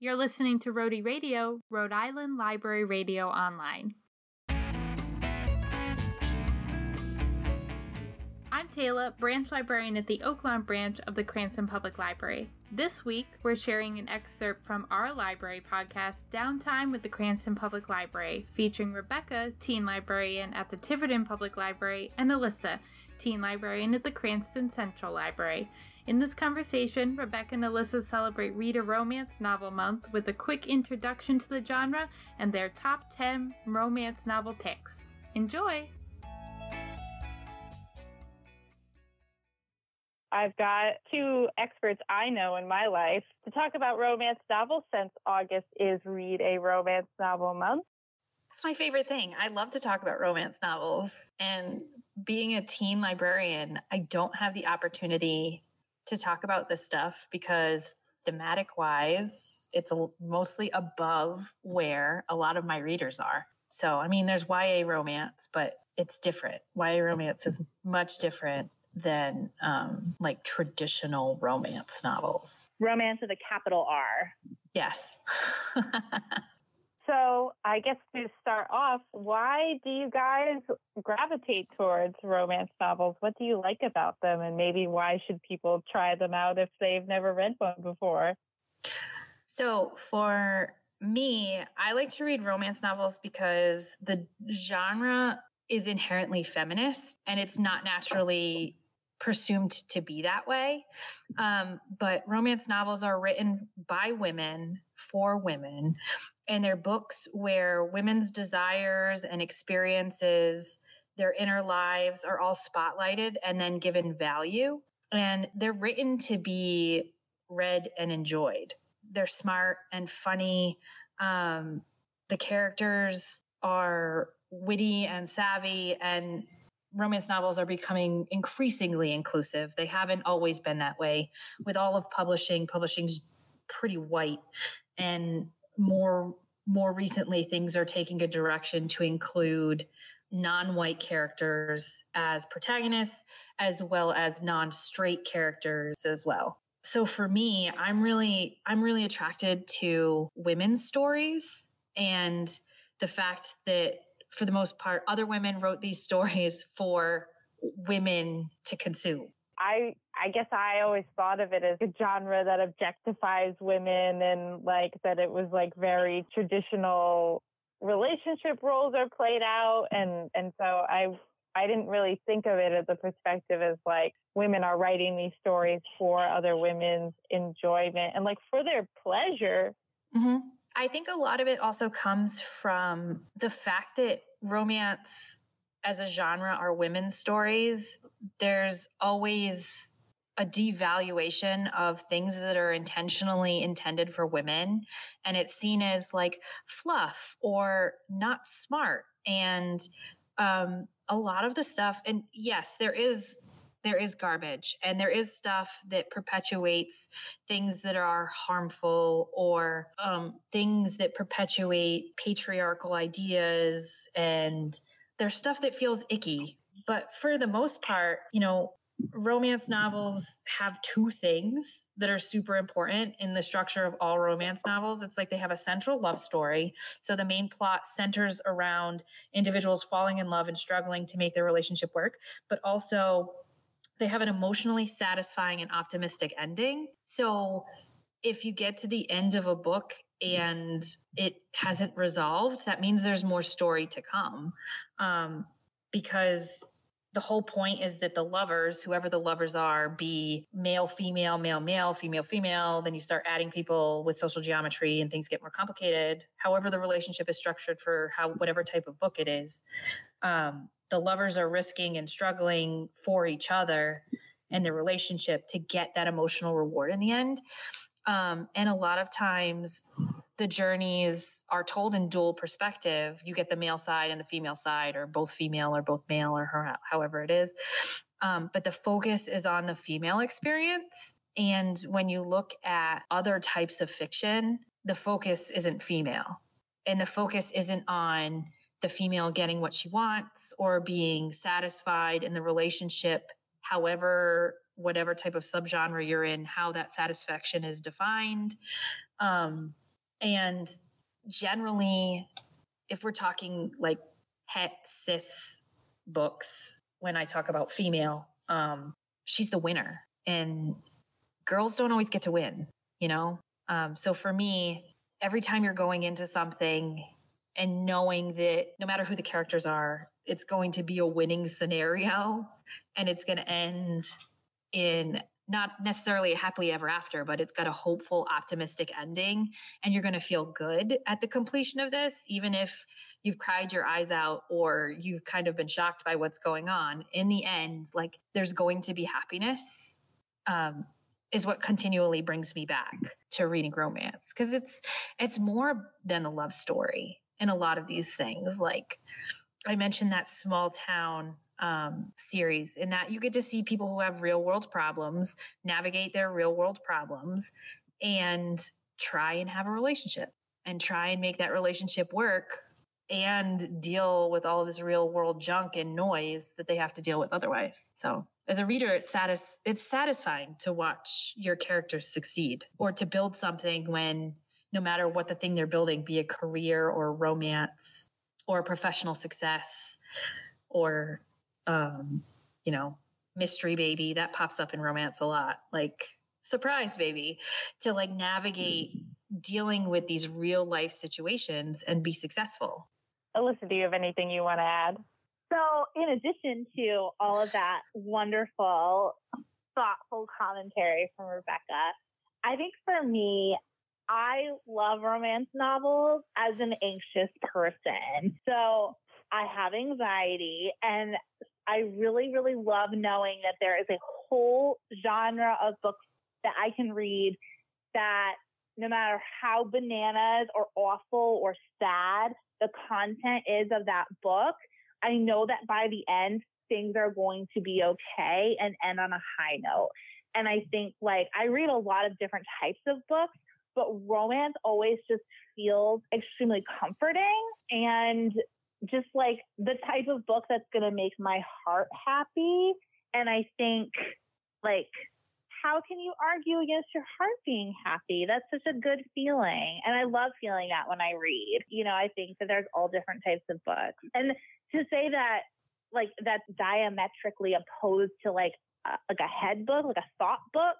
You're listening to Rhody Radio, Rhode Island Library Radio Online. I'm Taylor, branch librarian at the Oaklawn branch of the Cranston Public Library. This week, we're sharing an excerpt from our library podcast, Downtime with the Cranston Public Library, featuring Rebecca, teen librarian at the Tiverton Public Library, and Alyssa, teen librarian at the Cranston Central Library. In this conversation, Rebecca and Alyssa celebrate Read a Romance Novel Month with a quick introduction to the genre and their top 10 romance novel picks. Enjoy! I've got two experts I know in my life to talk about romance novels since August is Read a Romance Novel Month. That's my favorite thing. I love to talk about romance novels. And being a teen librarian, I don't have the opportunity to talk about this stuff because thematic wise, it's a, mostly above where a lot of my readers are. So, I mean, there's YA romance, but it's different. YA romance is much different than um, like traditional romance novels. Romance with a capital R. Yes. so, I guess to start off, why do you guys gravitate towards romance novels? What do you like about them? And maybe why should people try them out if they've never read one before? So, for me, I like to read romance novels because the genre is inherently feminist and it's not naturally presumed to be that way. Um, but romance novels are written by women for women, and they're books where women's desires and experiences, their inner lives are all spotlighted and then given value. And they're written to be read and enjoyed. They're smart and funny. Um, the characters are witty and savvy and romance novels are becoming increasingly inclusive. They haven't always been that way. With all of publishing, publishing's pretty white and more more recently things are taking a direction to include non-white characters as protagonists as well as non-straight characters as well. So for me, I'm really I'm really attracted to women's stories and the fact that for the most part, other women wrote these stories for women to consume. I I guess I always thought of it as a genre that objectifies women and like that it was like very traditional relationship roles are played out and and so I I didn't really think of it as a perspective as like women are writing these stories for other women's enjoyment and like for their pleasure. Mm-hmm. I think a lot of it also comes from the fact that romance as a genre are women's stories. There's always a devaluation of things that are intentionally intended for women and it's seen as like fluff or not smart and um, a lot of the stuff and yes there is there is garbage and there is stuff that perpetuates things that are harmful or um, things that perpetuate patriarchal ideas and there's stuff that feels icky but for the most part you know romance novels have two things that are super important in the structure of all romance novels. It's like they have a central love story. So the main plot centers around individuals falling in love and struggling to make their relationship work, but also they have an emotionally satisfying and optimistic ending. So if you get to the end of a book and it hasn't resolved, that means there's more story to come. Um, because the whole point is that the lovers, whoever the lovers are, be male, female, male, male, female, female. Then you start adding people with social geometry and things get more complicated. However, the relationship is structured for how whatever type of book it is. Um, the lovers are risking and struggling for each other and their relationship to get that emotional reward in the end. Um, and a lot of times the journeys are told in dual perspective. You get the male side and the female side, or both female or both male, or her, however it is. Um, but the focus is on the female experience. And when you look at other types of fiction, the focus isn't female. And the focus isn't on the female getting what she wants or being satisfied in the relationship, however, whatever type of subgenre you're in, how that satisfaction is defined. Um, And generally, if we're talking like het cis books, when I talk about female, um, she's the winner. And girls don't always get to win, you know? Um, so for me, every time you're going into something and knowing that no matter who the characters are, it's going to be a winning scenario and it's going to end in not necessarily a happily ever after, but it's got a hopeful, optimistic ending. And you're going to feel good at the completion of this, even if you've cried your eyes out or you've kind of been shocked by what's going on. In the end, like there's going to be happiness. Um, is what continually brings me back to reading romance because it's it's more than a love story in a lot of these things like i mentioned that small town um, series in that you get to see people who have real world problems navigate their real world problems and try and have a relationship and try and make that relationship work and deal with all of this real world junk and noise that they have to deal with otherwise. So, as a reader, it's satis- it's satisfying to watch your characters succeed or to build something when no matter what the thing they're building, be a career or romance or professional success or um, you know, mystery baby that pops up in romance a lot, like surprise baby, to like navigate dealing with these real life situations and be successful. Alyssa, do you have anything you want to add? So, in addition to all of that wonderful, thoughtful commentary from Rebecca, I think for me, I love romance novels as an anxious person. So, I have anxiety and I really, really love knowing that there is a whole genre of books that I can read that no matter how bananas or awful or sad the content is of that book, I know that by the end, things are going to be okay and end on a high note. And I think like I read a lot of different types of books, but romance always just feels extremely comforting and just like the type of book that's going to make my heart happy. And I think, like, how can you argue against your heart being happy? That's such a good feeling. And I love feeling that when I read. You know, I think that there's all different types of books. And to say that, like, that's diametrically opposed to, like, a, like a head book, like a thought book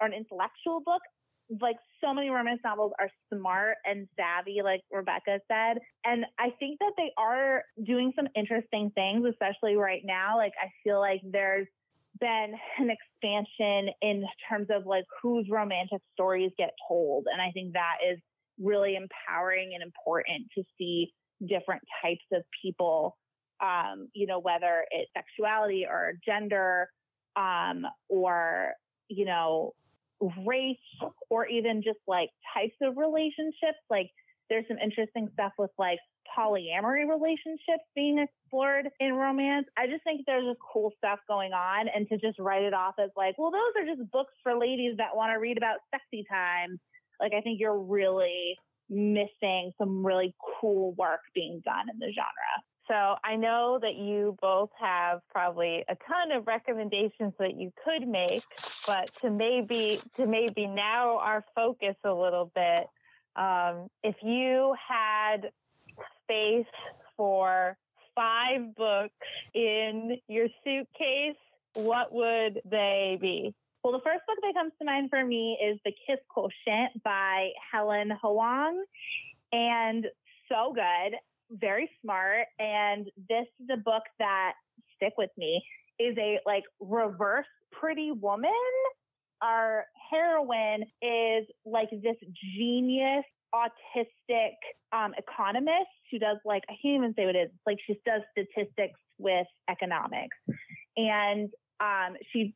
or an intellectual book, like so many romance novels are smart and savvy, like Rebecca said. And I think that they are doing some interesting things, especially right now. Like, I feel like there's been an expansion in terms of like whose romantic stories get told. And I think that is really empowering and important to see different types of people, um, you know, whether it's sexuality or gender, um, or, you know, race or even just like types of relationships. Like there's some interesting stuff with like polyamory relationships being explored in romance. I just think there's just cool stuff going on and to just write it off as like, well, those are just books for ladies that want to read about sexy time. Like I think you're really missing some really cool work being done in the genre. So I know that you both have probably a ton of recommendations that you could make, but to maybe to maybe narrow our focus a little bit, um, if you had space for five books in your suitcase, what would they be? Well, the first book that comes to mind for me is The Kiss Quotient by Helen Hoang. And so good very smart. And this is a book that stick with me is a like reverse pretty woman. Our heroine is like this genius autistic um, economist who does like I can't even say what it is. Like she does statistics with economics, and um, she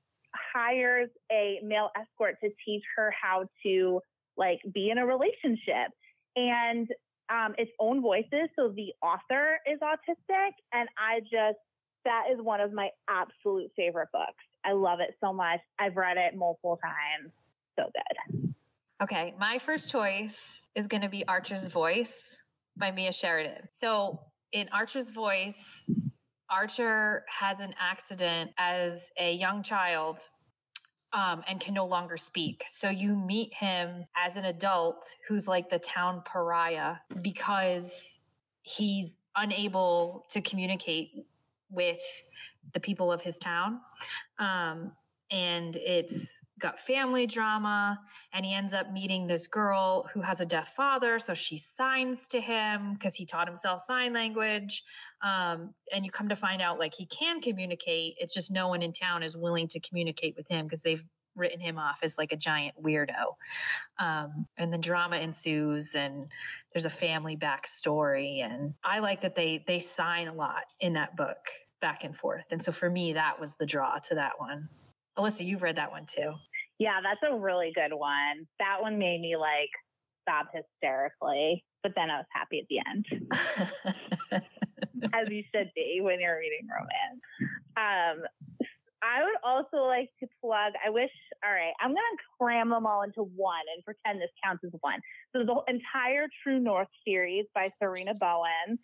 hires a male escort to teach her how to like be in a relationship. And um, its own voices. So the author is autistic, and I just that is one of my absolute favorite books. I love it so much. I've read it multiple times. So good. Okay, my first choice is going to be Archer's Voice by Mia Sheridan. So in Archer's Voice, Archer has an accident as a young child um, and can no longer speak. So you meet him as an adult who's like the town pariah because he's unable to communicate with the people of his town. Um, and it's got family drama and he ends up meeting this girl who has a deaf father so she signs to him because he taught himself sign language um, and you come to find out like he can communicate it's just no one in town is willing to communicate with him because they've written him off as like a giant weirdo. Um, and then drama ensues and there's a family backstory and i like that they they sign a lot in that book back and forth and so for me that was the draw to that one Alyssa, you've read that one too. Yeah, that's a really good one. That one made me like sob hysterically, but then I was happy at the end, as you should be when you're reading romance. Um, I would also like to plug. I wish. All right, I'm gonna cram them all into one and pretend this counts as one. So the entire True North series by Sarina Bowen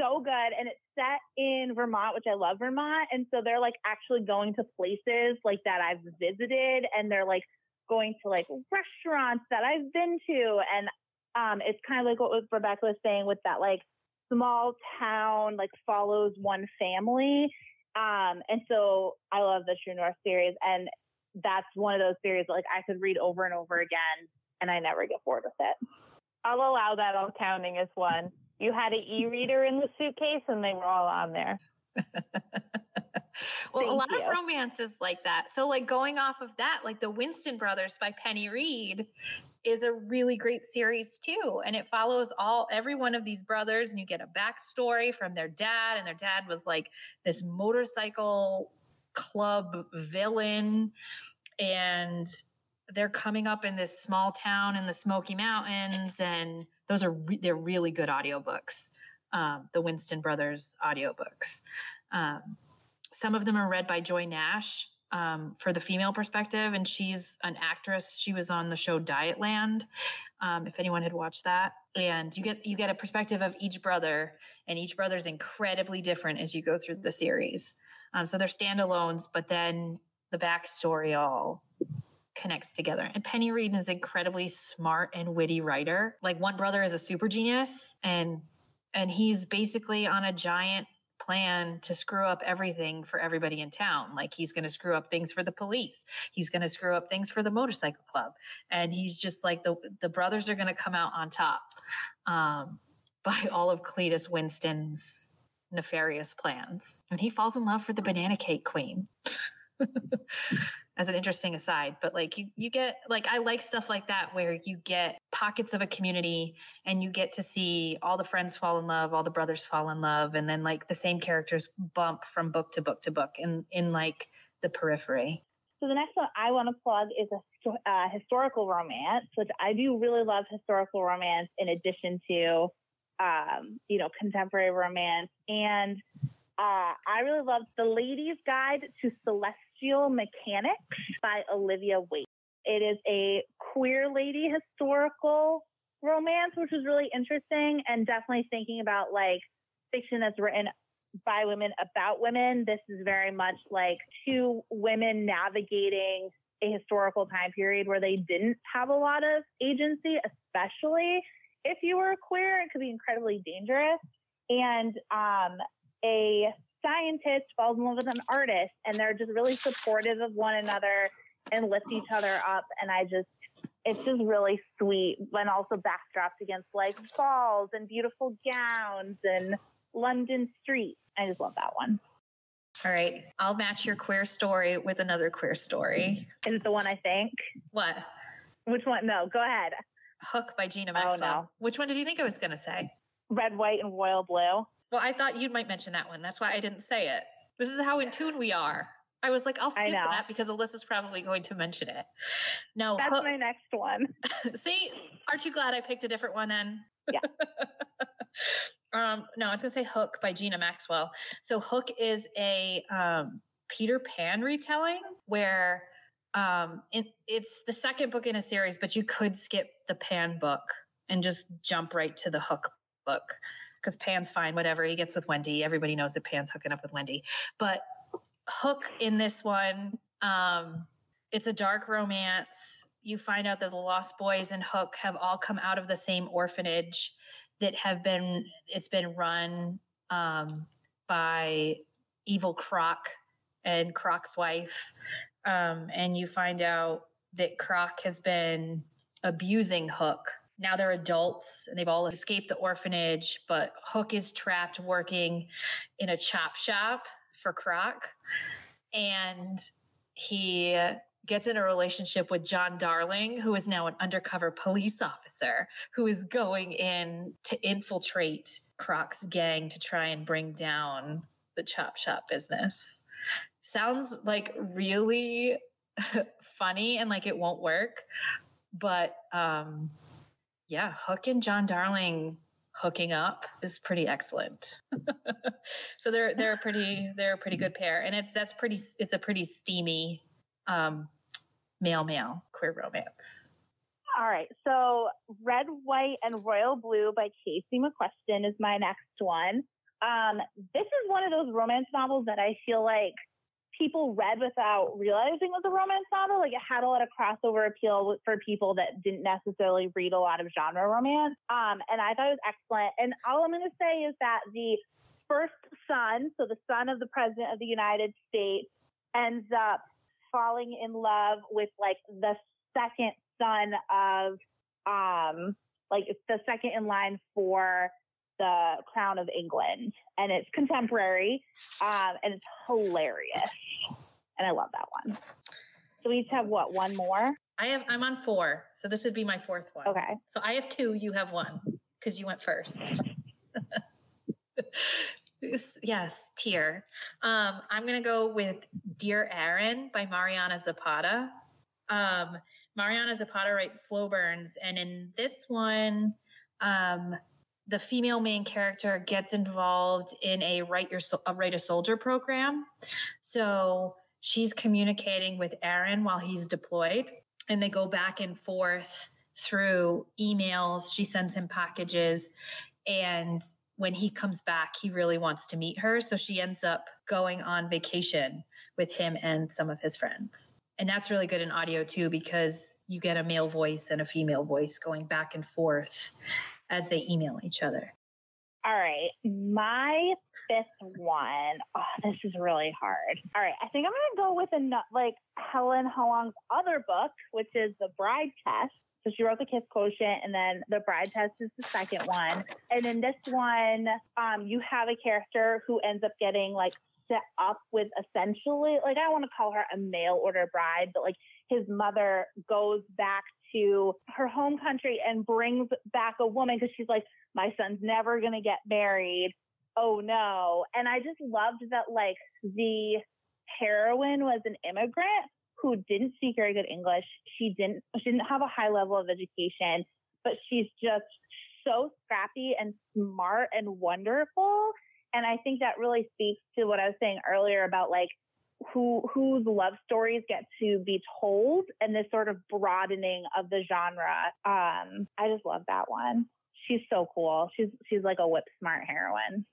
so good. And it's set in Vermont, which I love Vermont. And so they're like actually going to places like that I've visited and they're like going to like restaurants that I've been to. And um, it's kind of like what Rebecca was saying with that like small town, like follows one family. Um, and so I love the True North series. And that's one of those series like I could read over and over again and I never get bored with it. I'll allow that all counting as one you had an e-reader in the suitcase and they were all on there. well, Thank a lot you. of romances like that. So, like going off of that, like the Winston Brothers by Penny Reid is a really great series too, and it follows all every one of these brothers, and you get a backstory from their dad, and their dad was like this motorcycle club villain, and they're coming up in this small town in the Smoky Mountains, and those are re- they're really good audiobooks. Um, the Winston Brothers audiobooks. Um, some of them are read by Joy Nash um, for the female perspective, and she's an actress. She was on the show Dietland. Um, if anyone had watched that, and you get you get a perspective of each brother, and each brother's incredibly different as you go through the series. Um, so they're standalones, but then the backstory all connects together. And Penny Reid is an incredibly smart and witty writer. Like one brother is a super genius and and he's basically on a giant plan to screw up everything for everybody in town. Like he's going to screw up things for the police. He's going to screw up things for the motorcycle club. And he's just like the the brothers are going to come out on top um, by all of Cletus Winston's nefarious plans. And he falls in love for the banana cake queen. as an interesting aside but like you you get like i like stuff like that where you get pockets of a community and you get to see all the friends fall in love all the brothers fall in love and then like the same characters bump from book to book to book in in like the periphery. So the next one i want to plug is a uh, historical romance which i do really love historical romance in addition to um, you know contemporary romance. And uh, I really love The Lady's Guide to Celestial Mechanics by Olivia Waite. It is a queer lady historical romance, which is really interesting and definitely thinking about like fiction that's written by women about women. This is very much like two women navigating a historical time period where they didn't have a lot of agency, especially if you were queer. It could be incredibly dangerous. And um, a scientist falls in love with an artist and they're just really supportive of one another and lift each other up. And I just, it's just really sweet and also backdrops against like balls and beautiful gowns and London streets. I just love that one. All right. I'll match your queer story with another queer story. Is it the one I think? What? Which one? No, go ahead. Hook by Gina Maxwell. Oh, no. Which one did you think I was going to say? Red, white, and royal blue. Well, I thought you might mention that one. That's why I didn't say it. This is how in tune we are. I was like, I'll skip that because Alyssa's probably going to mention it. No, that's Hook, my next one. see, aren't you glad I picked a different one then? Yeah. um, no, I was gonna say Hook by Gina Maxwell. So Hook is a um, Peter Pan retelling where um, it, it's the second book in a series, but you could skip the Pan book and just jump right to the Hook book because Pan's fine, whatever. He gets with Wendy. Everybody knows that Pan's hooking up with Wendy. But Hook in this one um, it's a dark romance. You find out that the Lost Boys and Hook have all come out of the same orphanage that have been it's been run um, by evil Croc and Croc's wife, um, and you find out that Croc has been abusing Hook. Now they're adults and they've all escaped the orphanage, but Hook is trapped working in a chop shop for Croc. And he gets in a relationship with John Darling, who is now an undercover police officer who is going in to infiltrate Croc's gang to try and bring down the chop shop business. Sounds like really funny and like it won't work, but um yeah, Hook and John Darling hooking up is pretty excellent. so they're they're a pretty they're a pretty good pair, and it's that's pretty it's a pretty steamy um, male male queer romance. All right, so Red, White, and Royal Blue by Casey McQuiston is my next one. Um, this is one of those romance novels that I feel like people read without realizing it was a romance novel. Like it had a lot of crossover appeal for people that didn't necessarily read a lot of genre romance. Um, and I thought it was excellent. And all I'm going to say is that the first son, so the son of the president of the United States, ends up falling in love with like the second son of, um, like the second in line for the Crown of England, and it's contemporary, um, and it's hilarious, and I love that one. So we each have what one more. I have. I'm on four, so this would be my fourth one. Okay. So I have two. You have one because you went first. yes, tier. Um, I'm gonna go with "Dear Aaron" by Mariana Zapata. Um, Mariana Zapata writes slow burns, and in this one, um, the female main character gets involved in a write your a write a soldier program. So she's communicating with Aaron while he's deployed, and they go back and forth through emails. She sends him packages, and when he comes back, he really wants to meet her. So she ends up going on vacation with him and some of his friends. And that's really good in audio too, because you get a male voice and a female voice going back and forth as they email each other? All right. My fifth one. Oh, this is really hard. All right. I think I'm going to go with a, like Helen Hoang's other book, which is The Bride Test. So she wrote The Kiss Quotient, and then The Bride Test is the second one. And in this one, um, you have a character who ends up getting like set up with essentially, like, I don't want to call her a mail order bride, but like his mother goes back to her home country and brings back a woman because she's like, my son's never going to get married. Oh no. And I just loved that, like, the heroine was an immigrant who didn't speak very good English. She didn't, she didn't have a high level of education, but she's just so scrappy and smart and wonderful. And I think that really speaks to what I was saying earlier about like who whose love stories get to be told and this sort of broadening of the genre. Um, I just love that one. She's so cool. She's she's like a whip smart heroine.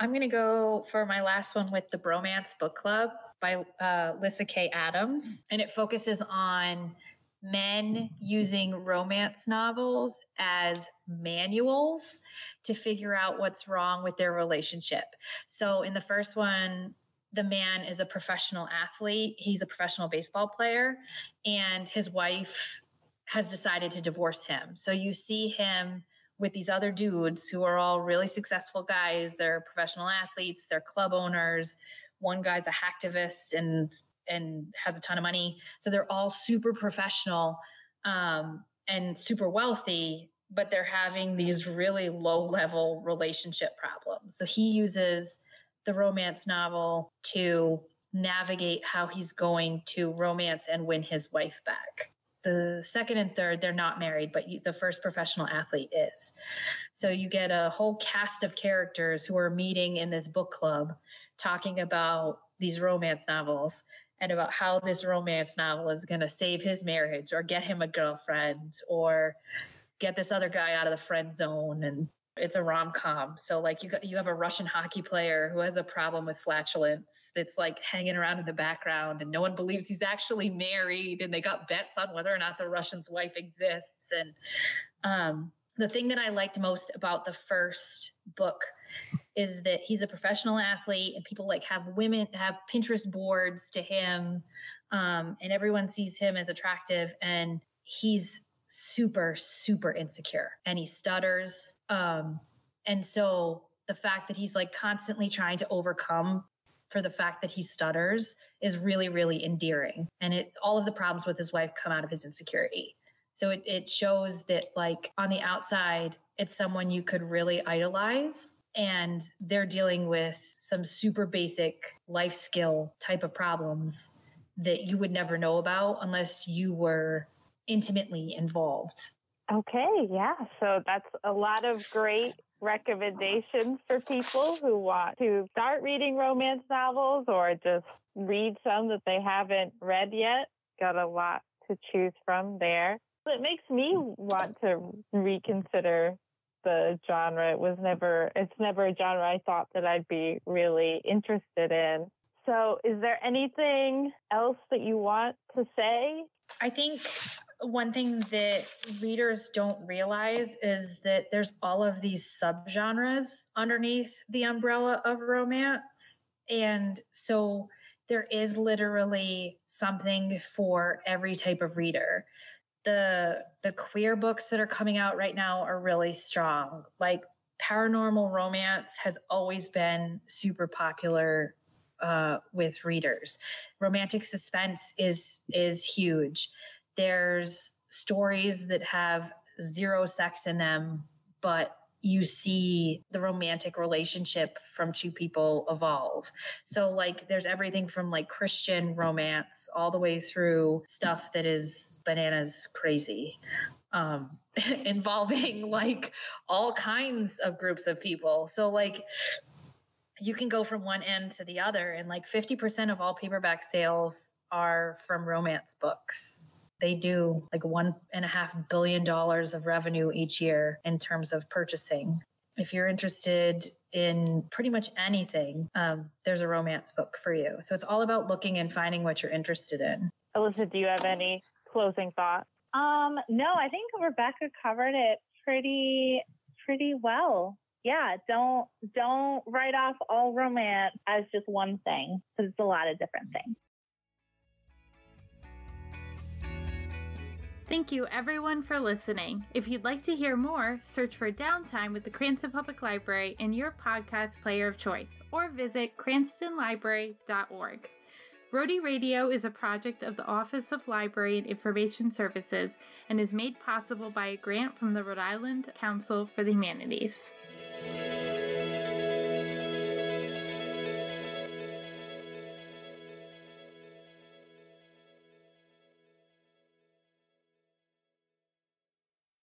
I'm going to go for my last one with the Bromance Book Club by uh, Lyssa Kay Adams. And it focuses on men using romance novels as manuals to figure out what's wrong with their relationship. So in the first one, the man is a professional athlete. He's a professional baseball player, and his wife has decided to divorce him. So you see him with these other dudes who are all really successful guys. They're professional athletes, they're club owners. One guy's a hacktivist and and has a ton of money. So they're all super professional um, and super wealthy, but they're having these really low level relationship problems. So he uses the romance novel to navigate how he's going to romance and win his wife back. The second and third, they're not married, but the first professional athlete is. So you get a whole cast of characters who are meeting in this book club talking about these romance novels and about how this romance novel is going to save his marriage or get him a girlfriend or get this other guy out of the friend zone and It's a rom com. So like you got, you have a Russian hockey player who has a problem with flatulence that's like hanging around in the background and no one believes he's actually married and they got bets on whether or not the Russian's wife exists and um the thing that I liked most about the first book is that he's a professional athlete and people like have women have Pinterest boards to him um, and everyone sees him as attractive and he's super super insecure and he stutters um, and so the fact that he's like constantly trying to overcome for the fact that he stutters is really really endearing and it all of the problems with his wife come out of his insecurity so it, it shows that, like, on the outside, it's someone you could really idolize. And they're dealing with some super basic life skill type of problems that you would never know about unless you were intimately involved. Okay, yeah. So that's a lot of great recommendations for people who want to start reading romance novels or just read some that they haven't read yet. Got a lot to choose from there it makes me want to reconsider the genre. It was never, it's never a genre I thought that I'd be really interested in. So, is there anything else that you want to say? I think one thing that readers don't realize is that there's all of these subgenres underneath the umbrella of romance. And so there is literally something for every type of reader the the queer books that are coming out right now are really strong. Like paranormal romance has always been super popular uh, with readers. Romantic suspense is is huge. There's stories that have zero sex in them, but you see the romantic relationship from two people evolve. So, like, there's everything from like Christian romance all the way through stuff that is bananas crazy, um, involving like all kinds of groups of people. So, like, you can go from one end to the other, and like 50% of all paperback sales are from romance books they do like one and a half billion dollars of revenue each year in terms of purchasing. If you're interested in pretty much anything, um, there's a romance book for you. So it's all about looking and finding what you're interested in. Alyssa, do you have any closing thoughts? Um, no, I think Rebecca covered it pretty pretty well. Yeah, don't don't write off all romance as just one thing because it's a lot of different things. Thank you everyone for listening. If you'd like to hear more, search for Downtime with the Cranston Public Library in your podcast player of choice or visit cranstonlibrary.org. Rhody Radio is a project of the Office of Library and Information Services and is made possible by a grant from the Rhode Island Council for the Humanities.